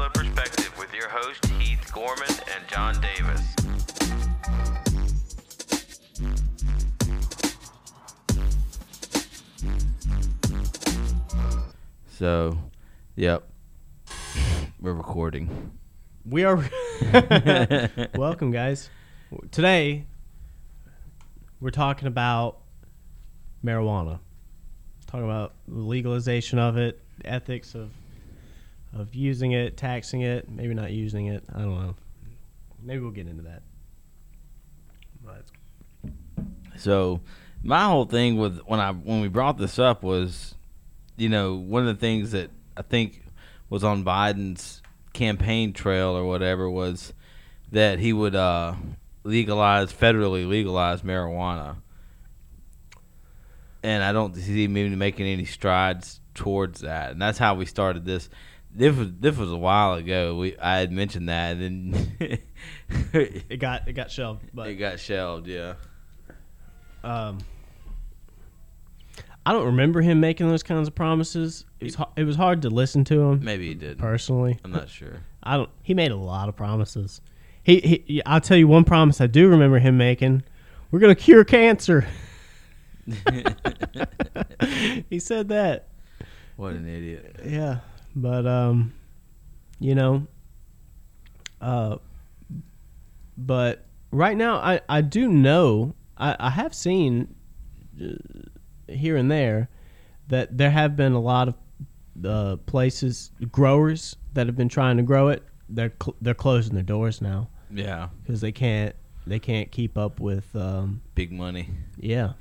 Popular Perspective with your host Heath Gorman and John Davis. So, yep, we're recording. We are. Welcome, guys. Today, we're talking about marijuana. Talking about legalization of it, ethics of of using it, taxing it, maybe not using it. I don't know. Maybe we'll get into that. But So, my whole thing with when I when we brought this up was, you know, one of the things that I think was on Biden's campaign trail or whatever was that he would uh, legalize federally legalize marijuana, and I don't see him making any strides towards that. And that's how we started this. This was this was a while ago. We I had mentioned that, and then it got it got shelved. But it got shelved. Yeah. um, I don't remember him making those kinds of promises. It was it was hard to listen to him Maybe he did. personally. I'm not sure. I don't. He made a lot of promises. He, he I'll tell you one promise I do remember him making. We're gonna cure cancer. he said that. What an idiot. Yeah, but um, you know, uh, but right now I I do know I I have seen uh, here and there that there have been a lot of uh, places growers that have been trying to grow it. They're cl- they're closing their doors now Yeah. because they can't they can't keep up with um Big money. yeah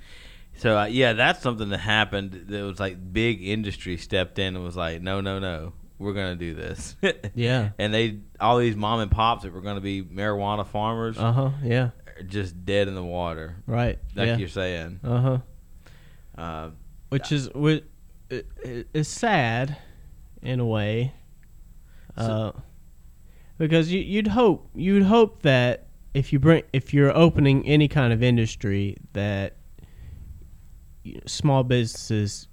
So uh, yeah, that's something that happened. That was like big industry stepped in and was like, no, no, no, we're gonna do this. yeah and they all these mom and pops that were gonna be marijuana farmers uh huh yeah are just dead in the water, right like yeah you're saying. uh huh Uh, which is which it, it, it's sad in a way uh, because you, you'd hope you'd hope that if you bring if you're opening any kind of industry that small businesses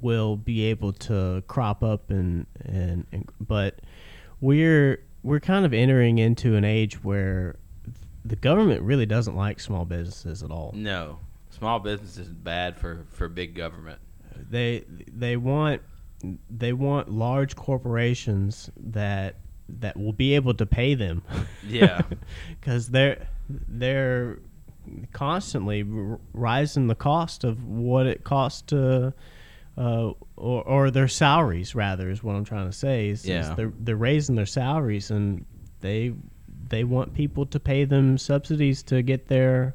will be able to crop up and, and and but we're we're kind of entering into an age where the government really doesn't like small businesses at all no, small business is bad for for big government. they they want they want large corporations that that will be able to pay them Yeah. because they're they're constantly r- rising the cost of what it costs to uh, or, or their salaries rather is what I'm trying to say is, is Yeah. they're they're raising their salaries and they they want people to pay them subsidies to get their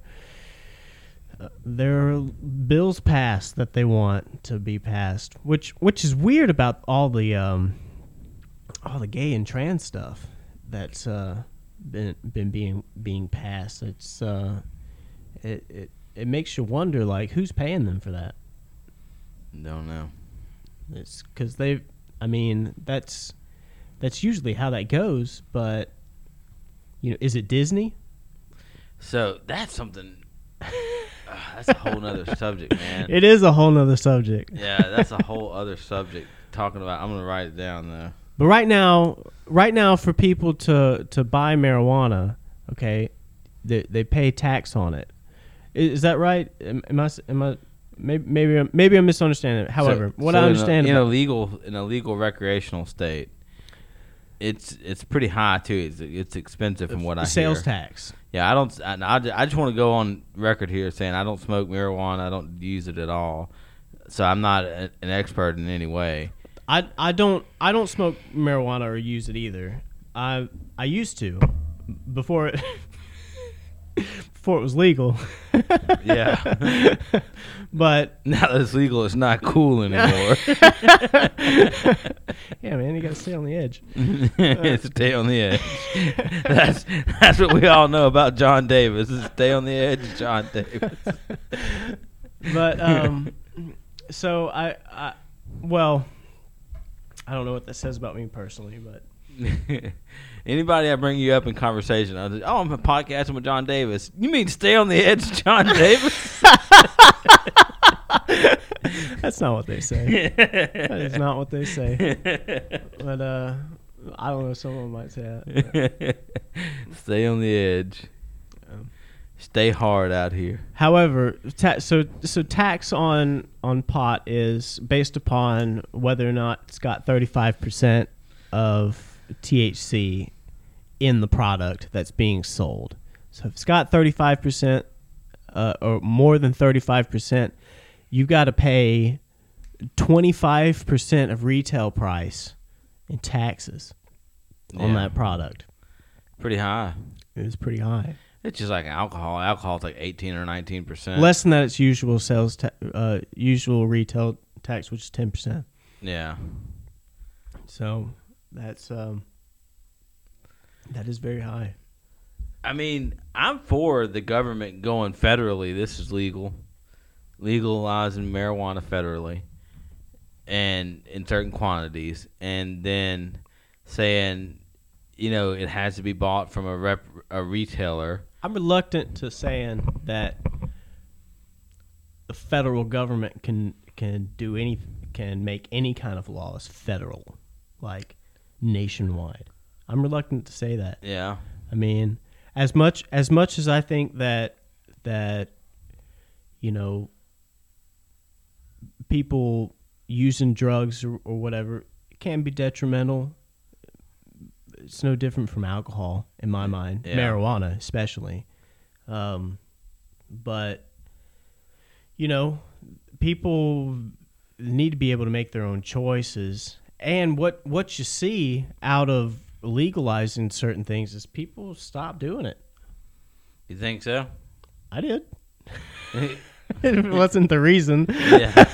uh, their bills passed that they want to be passed which which is weird about all the um all the gay and trans stuff that's uh been been being being passed it's uh it it, it makes you wonder like who's paying them for that Don't know. it's because they i mean that's that's usually how that goes but you know is it disney So that's something. Uh, that's a whole nother subject, man. it is a whole nother subject Yeah, that's a whole other subject. Talking about, I'm gonna write it down though. But right now, right now, for people to to buy marijuana, okay, they they pay tax on it. Is, that right? Am, am I am I maybe maybe I'm, maybe I'm misunderstanding it. However, So- what so I in a- understand in a, legal in a legal recreational state, it's it's pretty high too. It's it's expensive from what I sales hear. tax. Yeah, I don't. I, I ju- I just want to go on record here saying I don't smoke marijuana. I don't use it at all. So I'm not a, an expert in any way. I I don't I don't smoke marijuana or use it either. I I used to before it before it was legal. Yeah. but Now that it's legal, it's not cool anymore. yeah, man, you gotta stay on the edge. stay on the edge. That's that's what we all know about John Davis. Is stay on the edge, John Davis. but um, so I, I, well, I don't know what that says about me personally, but Anybody I bring you up in conversation, I just, oh, I'm podcasting with John Davis. You mean stay on the edge, John Davis? that's not what they say. that is not what they say. But uh, I don't know. Someone might say that. Stay on the edge. Um, Stay hard out here. However, ta- so so tax on on pot is based upon whether or not it's got 35% of THC in the product that's being sold. So if it's got 35% uh, or more than 35%, you've got to pay 25% of retail price in taxes on Yeah. that product. Pretty high. It is pretty high. It's just like alcohol. Alcohol's like 18 or 19 percent. Less than that, it's usual sales, ta- uh, usual retail tax, which is ten percent. Yeah. So that's um, that is very high. I mean, I'm for the government going federally. This is legal, legalizing marijuana federally, and in certain quantities, and then saying, you know, it has to be bought from a rep, a retailer. I'm reluctant to saying that the federal government can can do any can make any kind of laws federal, like nationwide. I'm reluctant to say that. Yeah. I mean, as much as much as I think that that you know people using drugs or, or whatever can be detrimental. It's no different from alcohol in my mind, Yeah. marijuana especially. Um, but you know, people need to be able to make their own choices. And what what you see out of legalizing certain things is people stop doing it. You think so? I did. it wasn't the reason. yeah.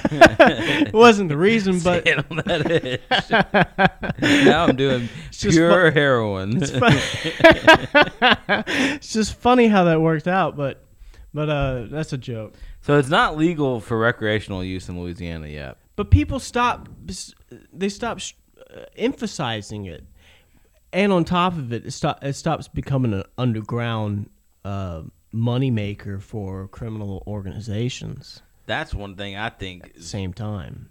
It wasn't the reason, but on that edge. now I'm doing just pure heroin. it's, it's just funny how that worked out. But but uh, that's a joke. so it's not legal for recreational use in Louisiana yet. But people stop. They stop uh, emphasizing it, and on top of it, it, stop, it stops becoming an underground uh, moneymaker for criminal organizations. That's one thing I think. at the same time.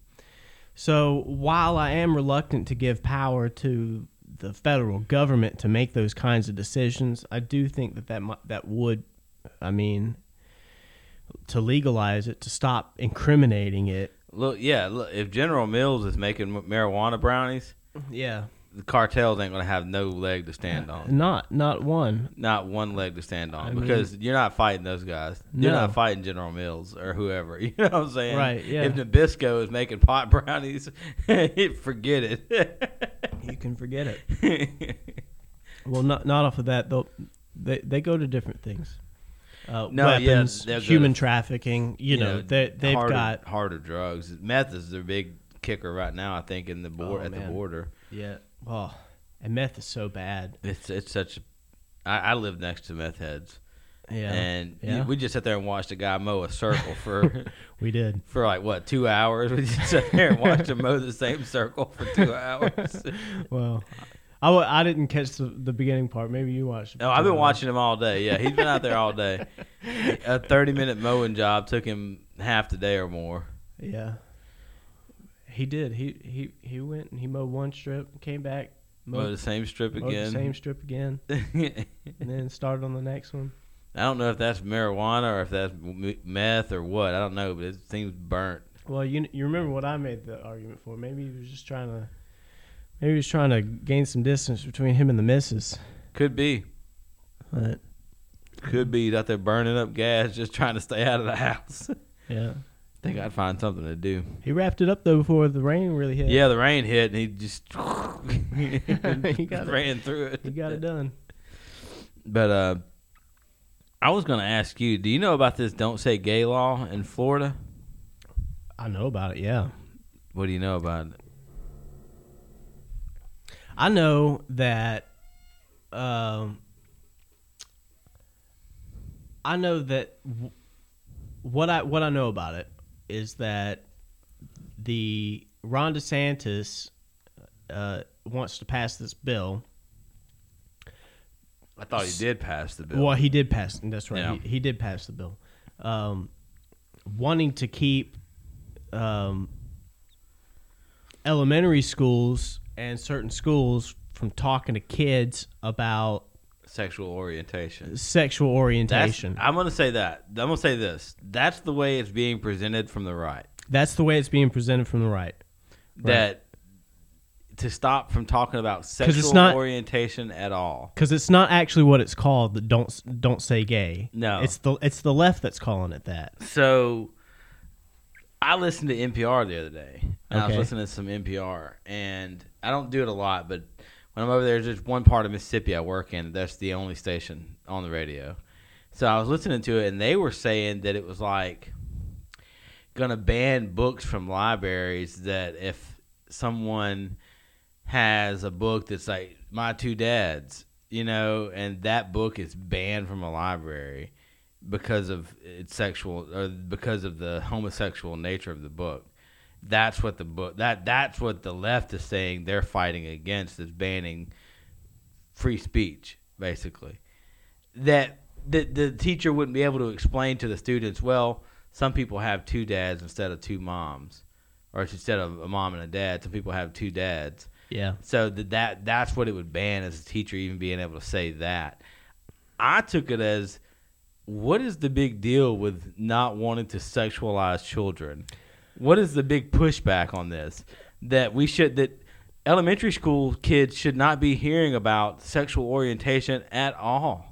So while I am reluctant to give power to the federal government to make those kinds of decisions, I do think that that, mi- that would, I mean, to legalize it, to stop incriminating it. Look, yeah. Look, if General Mills is making marijuana brownies, Yeah, the cartels ain't gonna have no leg to stand on. not not one. Not one leg to stand on I mean- because you're not fighting those guys. You're No. not fighting General Mills or whoever. You know what I'm saying? Right, yeah. If Nabisco is making pot brownies, forget it. You can forget it. Well, not not off of that though. They they go to different things. Uh, No, yeah, weapons, they'll human to- trafficking. You, know, they they've harder, got harder drugs. Meth is their big kicker right now. I think in the board Oh, at the border. yeah. Oh, and meth is so bad. It's it's such. I, I live next to meth heads, Yeah, and Yeah. we just sat there and watched a guy mow a circle for we did. for like what two hours. We just sat there and watched him mow the same circle for two hours. Well, I, w- I didn't catch the, the beginning part. Maybe you watched. it No, I've been watching him all day. Yeah, he's been out there all day. A thirty minute mowing job took him half the day or more. Yeah, he did. He he he went and he mowed one strip, came back, Mowed the same strip mowed the again. same strip again, and then started on the next one. I don't know if that's marijuana or if that's meth or what. I don't know, but it seems burnt. Well, you you remember what I made the argument for? Maybe he was just trying to, maybe he was trying to gain some distance between him and the missus. Could be. But Could be out there burning up gas just trying to stay out of the house. yeah, think I'd find something to do. he wrapped it up though before the rain really hit. Yeah, the rain hit and he just He got it. ran through it. he got it done. But uh, I was going to ask you, do you know about this "Don't Say Gay" law in Florida? I know about it. Yeah. What do you know about it? I know that um, I know that w- what I what I know about it is that the Ron DeSantis uh, wants to pass this bill. I thought he did pass the bill. Well, he did pass. That's right. Yeah. He, he did pass the bill, um, wanting to keep um, elementary schools and certain schools from talking to kids about Sexual orientation. sexual That's, orientation. I'm going to say that. I'm going to say this. That's the way it's being presented from the right. That's the way it's being presented from the right. That to stop from talking about it's sexual not- orientation at all. because it's not actually what it's called. The don't don't say gay. No. it's the it's the left that's calling it that. So I listened to NPR the other day. And I was listening to some NPR, and I don't do it a lot, but when I'm over there, there's just one part of Mississippi I work in. That's the only station on the radio. So I was listening to it, and they were saying that it was like gonna ban books from libraries. That if someone has a book that's like my two dads, you know, and that book is banned from a library because of its sexual or because of the homosexual nature of the book. That's what the book that that's what the left is saying they're fighting against is banning free speech basically. That the the teacher wouldn't be able to explain to the students, well, some people have two dads instead of two moms or instead of a mom and a dad, some people have two dads. Yeah, So that that that's what it would ban as a teacher even being able to say that. I took it as what is the big deal with not wanting to sexualize children? What is the big pushback on this? That we should that elementary school kids should not be hearing about sexual orientation at all.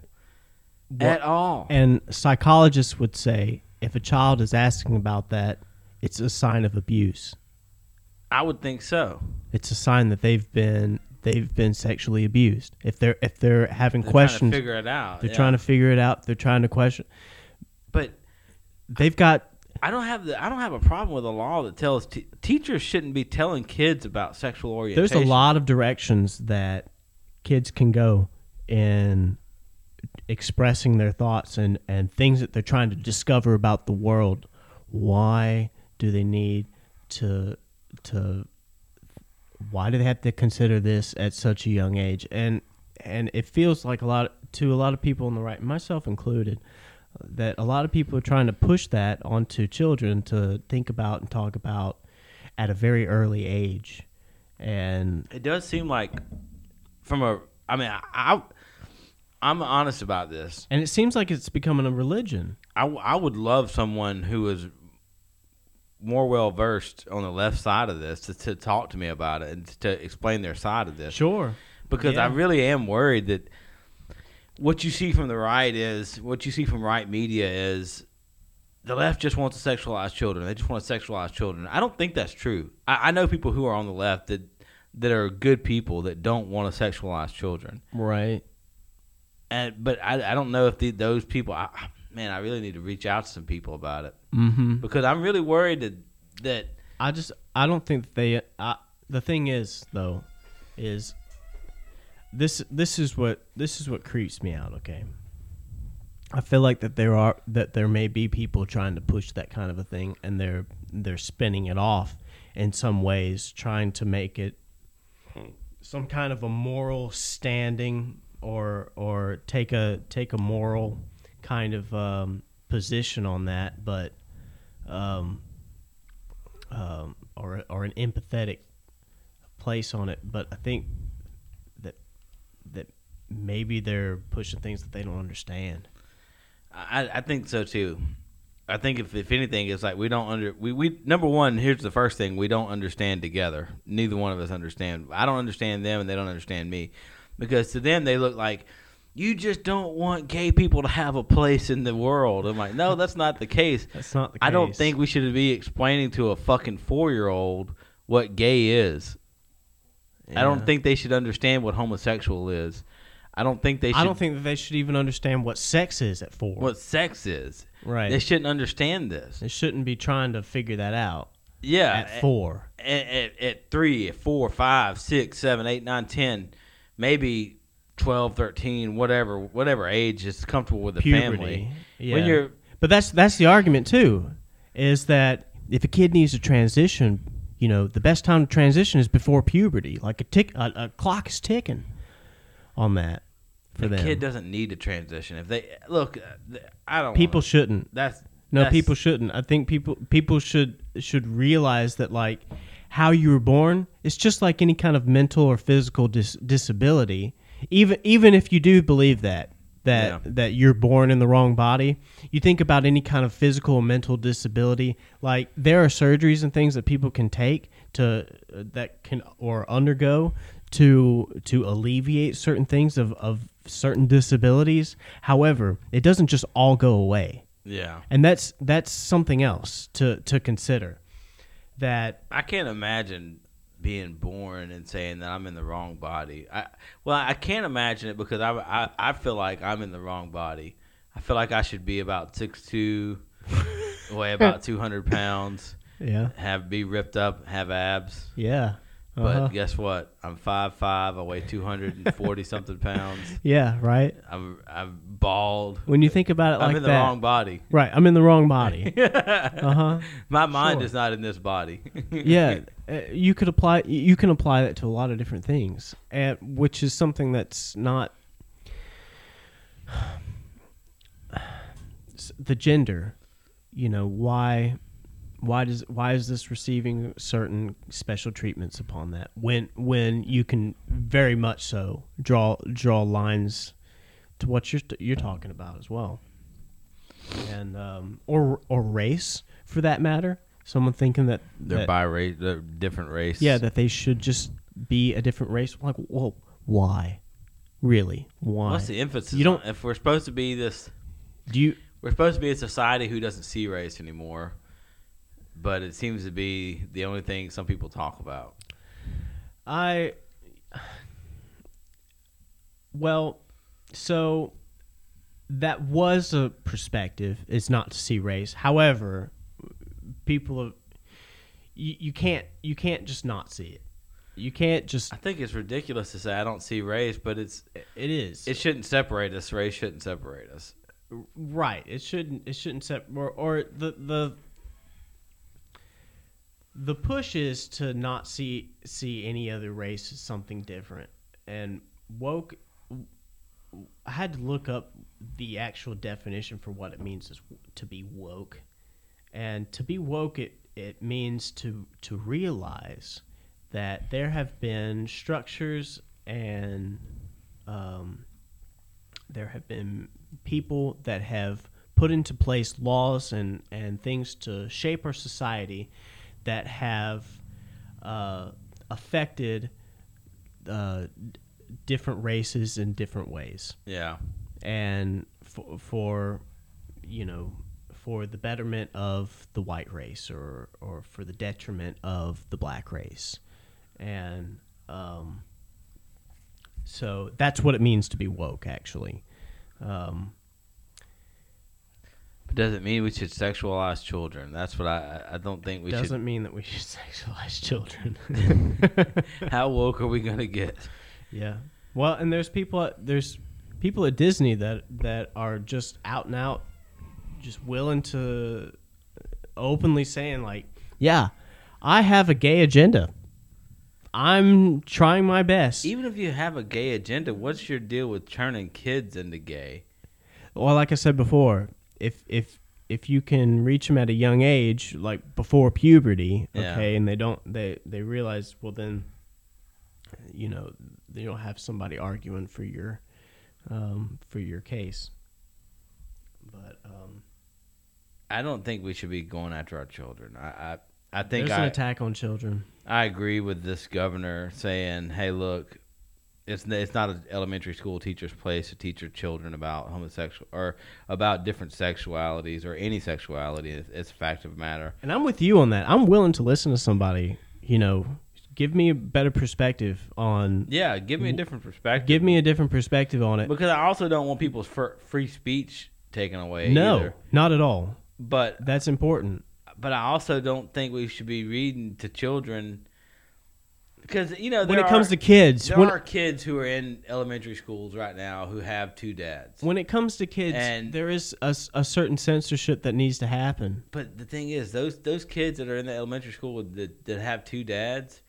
at all. and psychologists would say if a child is asking about that, it's a sign of abuse. I would think so. It's a sign that they've been they've been sexually abused. If they're if they're having They're questions, trying to figure it out. they're yeah. trying to figure it out. They're trying to question. but They've got I don't have the I don't have a problem with a law that tells t- teachers shouldn't be telling kids about sexual orientation. there's a lot of directions that kids can go in expressing their thoughts and, and things that they're trying to discover about the world. Why do they need to to why do they have to consider this at such a young age? And and it feels like a lot to a lot of people on the right, myself included, that a lot of people are trying to push that onto children to think about and talk about at a very early age. And It does seem like from a I mean I, I I'm honest about this. and it seems like it's becoming a religion. I, I would love someone who is more well versed on the left side of this to, to talk to me about it and to explain their side of this. Sure. because I really am worried that what you see from the right is what you see from right media is the left just wants to sexualize children. They just want to sexualize children. I don't think that's true. I, I know people who are on the left that that are good people that don't want to sexualize children. Right. And but I, I don't know if the, those people. I, man, I really need to reach out to some people about it Mm-hmm. because I'm really worried that that I just I don't think they. I, the thing is though, is this this is what this is what creeps me out. Okay. I feel like that there are that there may be people trying to push that kind of a thing, and they're they're spinning it off in some ways, trying to make it some kind of a moral standing or or take a take a moral kind of um, position on that, but um, um, or or an empathetic place on it. But I think that that maybe they're pushing things that they don't understand. I, I think so too. I think if, if anything, it's like we don't under we, we number one. Here's the first thing: we don't understand together. Neither one of us understand. I don't understand them, and they don't understand me, because to them they look like you just don't want gay people to have a place in the world. I'm like, no, that's not the case. That's not the case. I don't think we should be explaining to a fucking four year old what gay is. I don't think they should understand what homosexual is. I don't think they should. I don't think that they should even understand what sex is at four. what sex is. right? They shouldn't understand this. They shouldn't be trying to figure that out Yeah, at four. At, at, at three, at four, five, six, seven, eight, nine, ten, maybe 12, 13, whatever, whatever age is comfortable with the Puberty. family. Yeah. When you're But that's that's the argument too, is that if a kid needs to transition, you know, the best time to transition is before puberty. Like a tick, a, a clock is ticking on that for the them. kid doesn't need to transition. If they look, uh, I don't. people wanna- shouldn't. That's No, that's- people shouldn't. I think people people should should realize that like how you were born, it's just like any kind of mental or physical dis- disability. Even even if you do believe that that Yeah. that you're born in the wrong body, you think about any kind of physical or mental disability. Like there are surgeries and things that people can take to uh, that can or undergo to to alleviate certain things of of certain disabilities. However, it doesn't just all go away Yeah. and that's that's something else to to consider that I can't imagine being born and saying that I'm in the wrong body. I well, I can't imagine it because I I, I feel like I'm in the wrong body. I feel like I should be about six two, weigh about two hundred pounds, yeah have be ripped up, have abs. yeah But uh-huh. guess what? I'm five five. I weigh two hundred and forty something pounds. yeah right I'm I'm bald. when you think about it I'm like in the that wrong body. right i'm in the wrong body uh-huh My mind Sure. is not in this body. yeah uh, you could apply you can apply that to a lot of different things and which is something that's not the gender you know why why does why is this receiving certain special treatments upon that when when you can very much so draw draw lines to what you're you're talking about as well and um or or race for that matter someone thinking that, They're that bi race. They're different race. yeah that they should just be a different race like well why really why What's the emphasis? You don't- on- if we're supposed to be this, do you we're supposed to be a society who doesn't see race anymore, but it seems to be the only thing some people talk about. I well, so that was a perspective. It's not to see race. However, people have you, you can't you can't just not see it. You can't just I think it's ridiculous to say I don't see race, but it's it is it shouldn't separate us. Race shouldn't separate us. right. It shouldn't it shouldn't separate. or, or the the the push is to not see see any other race as something different. And woke i had to look up the actual definition for what it means is to be woke. And to be woke it it means to to realize that there have been structures and um, there have been people that have put into place laws and, and things to shape our society that have uh, affected uh, different races in different ways. Yeah, and for, for you know for the betterment of the white race or or for the detriment of the black race. And um, so that's what it means to be woke actually. Um, but doesn't mean we should sexualize children. That's what I I don't think we doesn't mean that we should sexualize children. How woke are we gonna get? Yeah. Well, and there's people at, there's people at Disney that that are just out and out, just willing to openly saying like, yeah, I have a gay agenda. I'm trying my best. Even if you have a gay agenda, what's your deal with turning kids into gay? Well, like I said before, if if if you can reach them at a young age, like before puberty, Yeah. okay, and they don't they they realize, well then, you know, you don't have somebody arguing for your um, for your case. But um, I don't think we should be going after our children. I I, I think there's an I attack on children. I agree with this governor saying, "Hey, look, it's it's not an elementary school teacher's place to teach your children about homosexual or about different sexualities or any sexuality. It's, it's a fact of matter." And I'm with you on that. I'm willing to listen to somebody. You know, give me a better perspective on. Yeah, give me a different perspective. Give me a different perspective on it. because I also don't want people's free speech taken away. No, either. not at all. but That's important. but I also don't think we should be reading to children because you know When it comes are- to kids, there when, are kids who are in elementary schools right now who have two dads. when it comes to kids, And- there is a certain censorship that needs to happen. But the thing is, those those kids that are in the elementary school that that have two dads,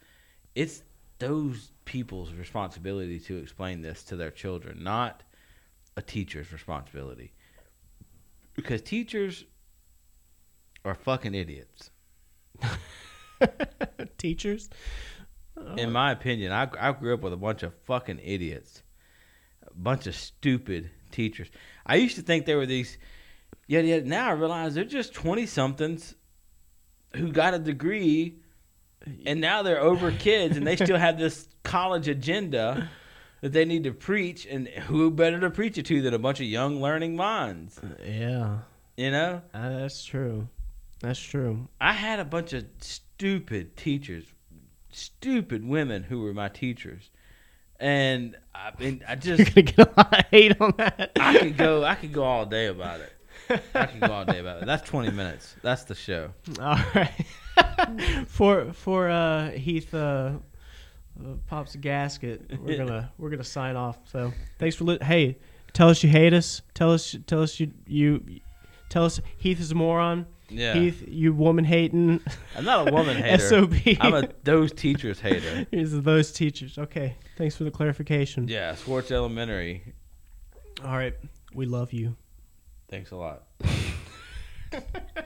it's those people's responsibility to explain this to their children, not a teacher's responsibility. Because teachers are fucking idiots. Teachers. In my opinion, I, I grew up with a bunch of fucking idiots, a bunch of stupid teachers. I used to think they were these, yet yet now I realize they're just twenty somethings who got a degree, and now they're over kids, and they still have this college agenda that they need to preach, and who better to preach it to than a bunch of young learning minds? Yeah, You know, uh, that's true. That's true. I had a bunch of stupid teachers, stupid women who were my teachers, and I I You're just gonna get a lot of hate on that. I could go I could go all day about it. I could go all day about it. That's twenty minutes. That's the show. All right. for for uh, Heath uh, uh, pops a gasket. We're gonna we're gonna sign off. So thanks for li- hey. Tell us you hate us. Tell us tell us you you tell us Heath is a moron. Yeah, Heath, you woman hating. I'm not a woman hater. Sob. I'm a those teachers hater. Here's those teachers. Okay. Thanks for the clarification. Yeah, Sports Elementary. All right. We love you. Thanks a lot.